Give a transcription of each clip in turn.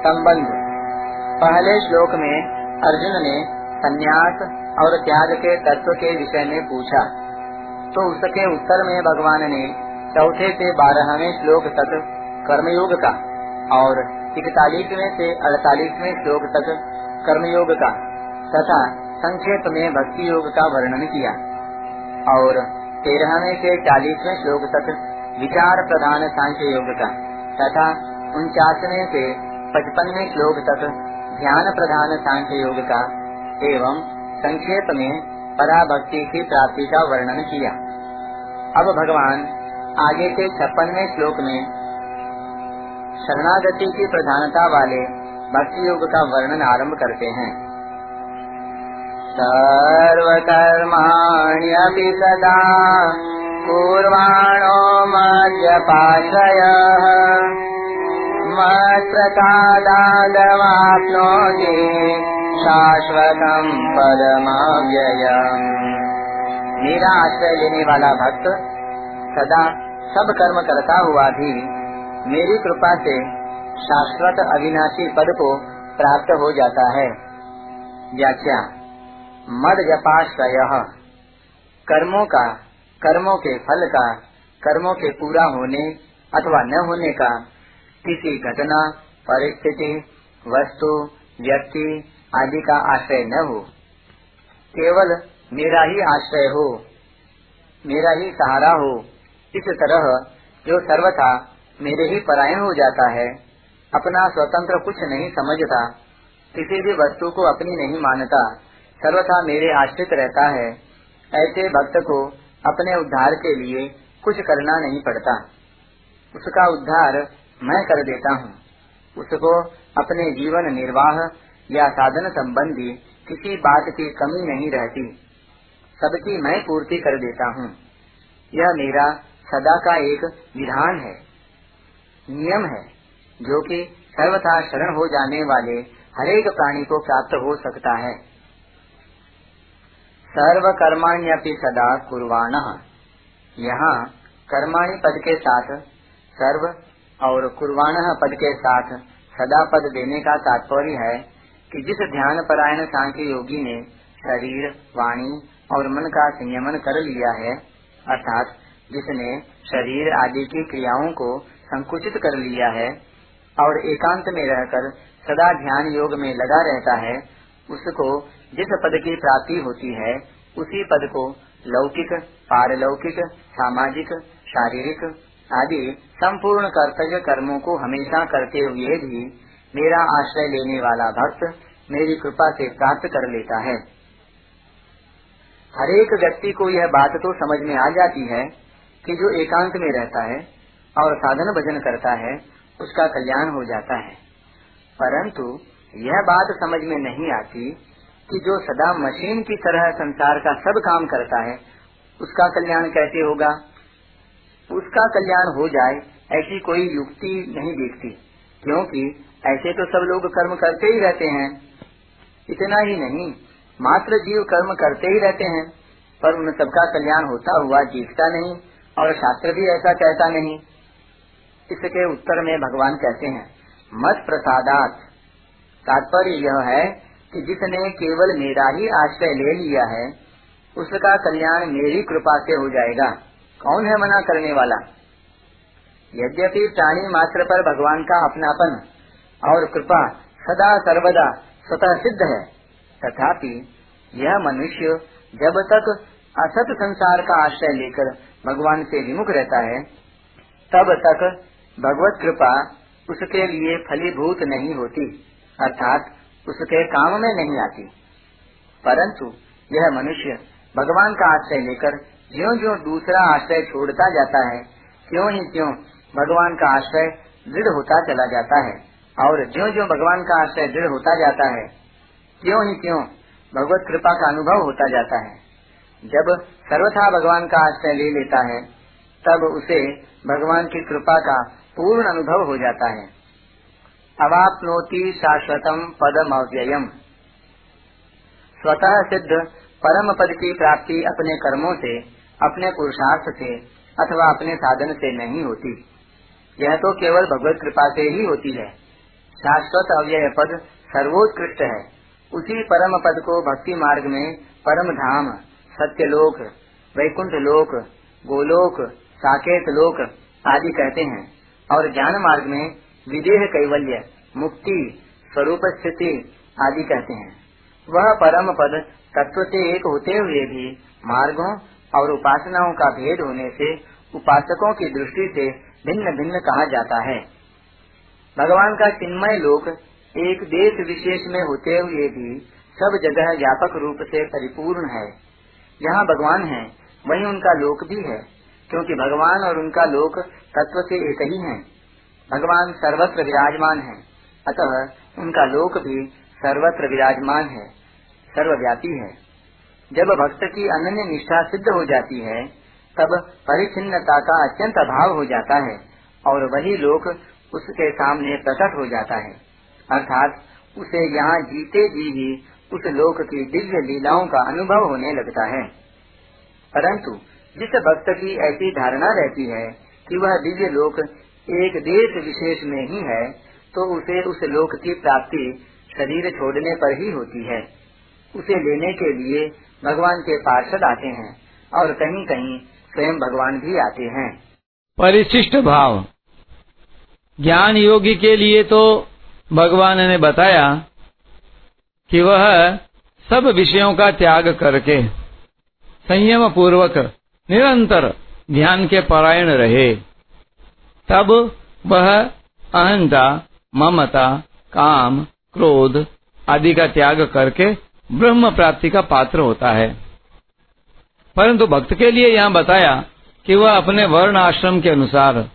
संबंध। पहले श्लोक में अर्जुन ने संन्यास और त्याग के तत्व के विषय में पूछा। तो उसके उत्तर में भगवान ने चौथे से बारहवें श्लोक तक कर्मयोग का और इकतालीसवें से अड़तालीसवें श्लोक तक कर्मयोग का तथा संक्षेप में भक्ति योग का वर्णन किया। और तेरहवें से चालीसवें श्लोक तक विचार प्रधान सांख्य योग का तथा उनचासवें से पचपनवें श्लोक तक ध्यान प्रधान सांख्य योग का एवं संक्षेप में पराभक्ति की प्राप्ति का वर्णन किया। अब भगवान आगे के छप्पनवे श्लोक में शरणागति की प्रधानता वाले भक्ति योग का वर्णन आरंभ करते हैं। सर्वकर्माण्यपि सदा कुर्वाणो मद्यपाशयः मत्प्रसादादवाप्नोति शाश्वतम पदमाव्यय मेरा आश्रय लेने वाला भक्त, सदा सब कर्म करता हुआ भी मेरी कृपा से शाश्वत अविनाशी पद को प्राप्त हो जाता है। व्याख्या, मद जपाश्रय। कर्मों का, कर्मों के फल का, कर्मों के पूरा होने अथवा न होने का किसी घटना, परिस्थिति, वस्तु, व्यक्ति आदि का आश्रय न हो। केवल मेरा ही आश्रय हो, मेरा ही सहारा हो, इस तरह जो सर्वथा मेरे ही परायण हो जाता है, अपना स्वतंत्र कुछ नहीं समझता, किसी भी वस्तु को अपनी नहीं मानता, सर्वथा मेरे आश्रित रहता है, ऐसे भक्त को अपने उद्धार के लिए कुछ करना नहीं पड़ता। उसका उद्धार मैं कर देता हूँ। उसको अपने जीवन निर्वाह या साधन संबंधी किसी बात की कमी नहीं रहती। सबकी मैं पूर्ति कर देता हूँ। यह मेरा सदा का एक विधान है। नियम है, जो कि सर्वथा शरण हो जाने वाले हरेक प्राणी को प्राप्त हो सकता है। सर्व कर्माण्यपि सदा कुर्वाण। यहाँ कर्माणी पद के साथ सर्व और कुर्वाण पद के साथ सदा पद देने का तात्पर्य है कि जिस ध्यान परायण सांख्य योगी ने शरीर, वाणी और मन का संयमन कर लिया है, अर्थात जिसने शरीर आदि की क्रियाओं को संकुचित कर लिया है और एकांत में रहकर सदा ध्यान योग में लगा रहता है, उसको जिस पद की प्राप्ति होती है, उसी पद को लौकिक, पारलौकिक, सामाजिक, शारीरिक आदि संपूर्ण कर्तव्य कर्मों को हमेशा करते हुए भी मेरा आश्रय लेने वाला भक्त मेरी कृपा से प्राप्त कर लेता है। हरेक व्यक्ति को यह बात तो समझ में आ जाती है कि जो एकांत में रहता है और साधन भजन करता है, उसका कल्याण हो जाता है। परंतु यह बात समझ में नहीं आती कि जो सदा मशीन की तरह संसार का सब काम करता है, उसका कल्याण कैसे होगा? उसका कल्याण हो जाए, ऐसी कोई युक्ति नहीं देखती। क्योंकि ऐसे तो सब लोग कर्म करते ही रहते हैं। इतना ही नहीं, मात्र जीव कर्म करते ही रहते हैं, पर उन सबका कल्याण होता हुआ जीतता नहीं, और शास्त्र भी ऐसा कहता नहीं। इसके उत्तर में भगवान कहते हैं, मत प्रसादात। तात्पर्य यह है कि जिसने केवल मेरा ही आश्रय ले लिया है, उसका कल्याण मेरी कृपा से हो जाएगा। कौन है मना करने वाला? यद्यपि प्राणी मात्र पर भगवान का अपनापन और कृपा सदा सर्वदा स्वतः सिद्ध है, तथापि यह मनुष्य जब तक असत संसार का आश्रय लेकर भगवान से विमुख रहता है, तब तक भगवत कृपा उसके लिए फलीभूत नहीं होती, अर्थात उसके काम में नहीं आती। परंतु यह मनुष्य भगवान का आश्रय लेकर ज्यो ज्यो दूसरा आश्रय छोड़ता जाता है, क्यों ही क्यों भगवान का आश्रय दृढ़ होता चला जाता है? और ज्यो जो भगवान का आश्रय दृढ़ होता जाता है, क्यों ही क्यों भगवत कृपा का अनुभव होता जाता है? जब सर्वथा भगवान का आश्रय ले लेता है, तब उसे भगवान की कृपा का पूर्ण अनुभव हो जाता है। अवापनोति शाश्वतम पदम अव्ययम स्वतः सिद्ध परम पद की प्राप्ति अपने कर्मों से अपने पुरुषार्थ से अथवा अपने साधन से नहीं होती। यह तो केवल भगवत कृपा से ही होती है। शाश्वत अव्यय पद सर्वोत्कृष्ट है। उसी परम पद को भक्ति मार्ग में परम धाम, सत्यलोक, वैकुंठ लोक, गोलोक, साकेत लोक आदि कहते हैं और ज्ञान मार्ग में विदेह कैवल्य, मुक्ति, स्वरूप स्थिति आदि कहते हैं। वह परम पद तत्व से एक होते हुए भी मार्गों और उपासनाओं का भेद होने से उपासकों की दृष्टि से भिन्न भिन्न कहा जाता है। भगवान का चिन्मय लोक एक देश विशेष में होते हुए भी सब जगह व्यापक रूप से परिपूर्ण है। जहाँ भगवान है, वहीं उनका लोक भी है, क्योंकि भगवान और उनका लोक तत्व से एक ही है। भगवान सर्वत्र विराजमान है, अतः उनका लोक भी सर्वत्र विराजमान है, सर्वव्यापी है। जब भक्त की अनन्य निष्ठा सिद्ध हो जाती है, तब परिचिन्नता का अत्यंत अभाव हो जाता है और वही लोक उसके सामने प्रकट हो जाता है। अर्थात उसे यहाँ जीते जी ही उस लोक की दिव्य लीलाओं का अनुभव होने लगता है। परंतु जिस भक्त की ऐसी धारणा रहती है कि वह दिव्य लोक एक देश विशेष में ही है तो उसे उस लोक की प्राप्ति शरीर छोड़ने पर ही होती है। उसे लेने के लिए भगवान के पार्षद आते हैं और कहीं कहीं स्वयं भगवान भी आते हैं। परिशिष्ट भाव। ज्ञान योगी के लिए तो भगवान ने बताया कि वह सब विषयों का त्याग करके संयम पूर्वक निरंतर ध्यान के परायण रहे। तब वह अहंता, ममता, काम, क्रोध आदि का त्याग करके ब्रह्म प्राप्ति का पात्र होता है। परंतु भक्त के लिए यहाँ बताया कि वह अपने वर्ण आश्रम के अनुसार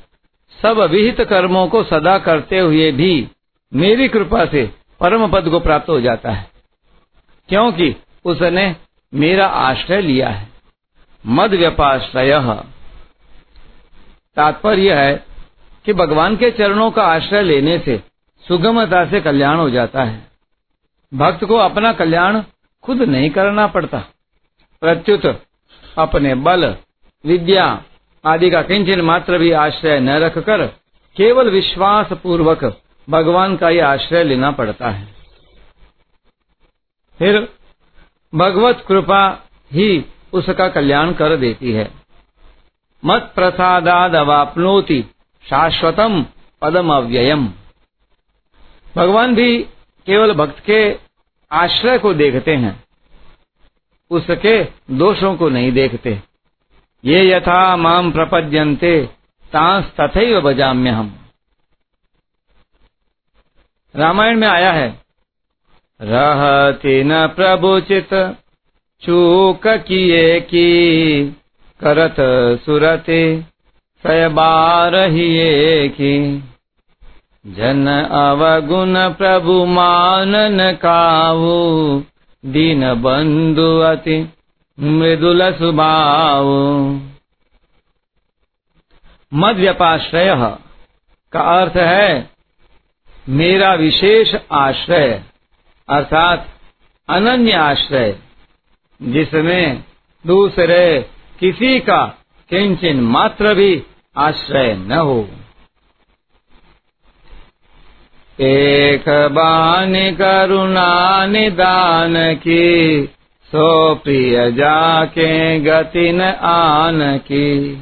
सब विहित कर्मों को सदा करते हुए भी मेरी कृपा से परम पद को प्राप्त हो जाता है, क्योंकि उसने मेरा आश्रय लिया है। मद व्यपाश्रय। तात्पर्य है कि भगवान के चरणों का आश्रय लेने से सुगमता से कल्याण हो जाता है। भक्त को अपना कल्याण खुद नहीं करना पड़ता। प्रत्युत, अपने बल, विद्या आदि का किंचन मात्र भी आश्रय न रखकर केवल विश्वास पूर्वक भगवान का ही आश्रय लेना पड़ता है। फिर भगवत कृपा ही उसका कल्याण कर देती है। मत प्रसादाद अवापनोति शाश्वतम पदम अव्ययम भगवान भी केवल भक्त के आश्रय को देखते हैं, उसके दोषों को नहीं देखते। ये यथा माम प्रपद्यन्ते, तांस तथैव बजाम्य हम रामायण में आया है, रहते न प्रभुचित, चूक किए की, करत सुरते सयबार ही की। जन अवगुण प्रभु मानन काऊ दीन बंधु अति मृदुल सुभाव। मध्यपाश्रय का अर्थ है, मेरा विशेष आश्रय, अर्थात अनन्य आश्रय, जिसमें दूसरे किसी का किंचन मात्र भी आश्रय न हो। एक बानी करुणा निदान की सो प्रिय जाके गति न आन की।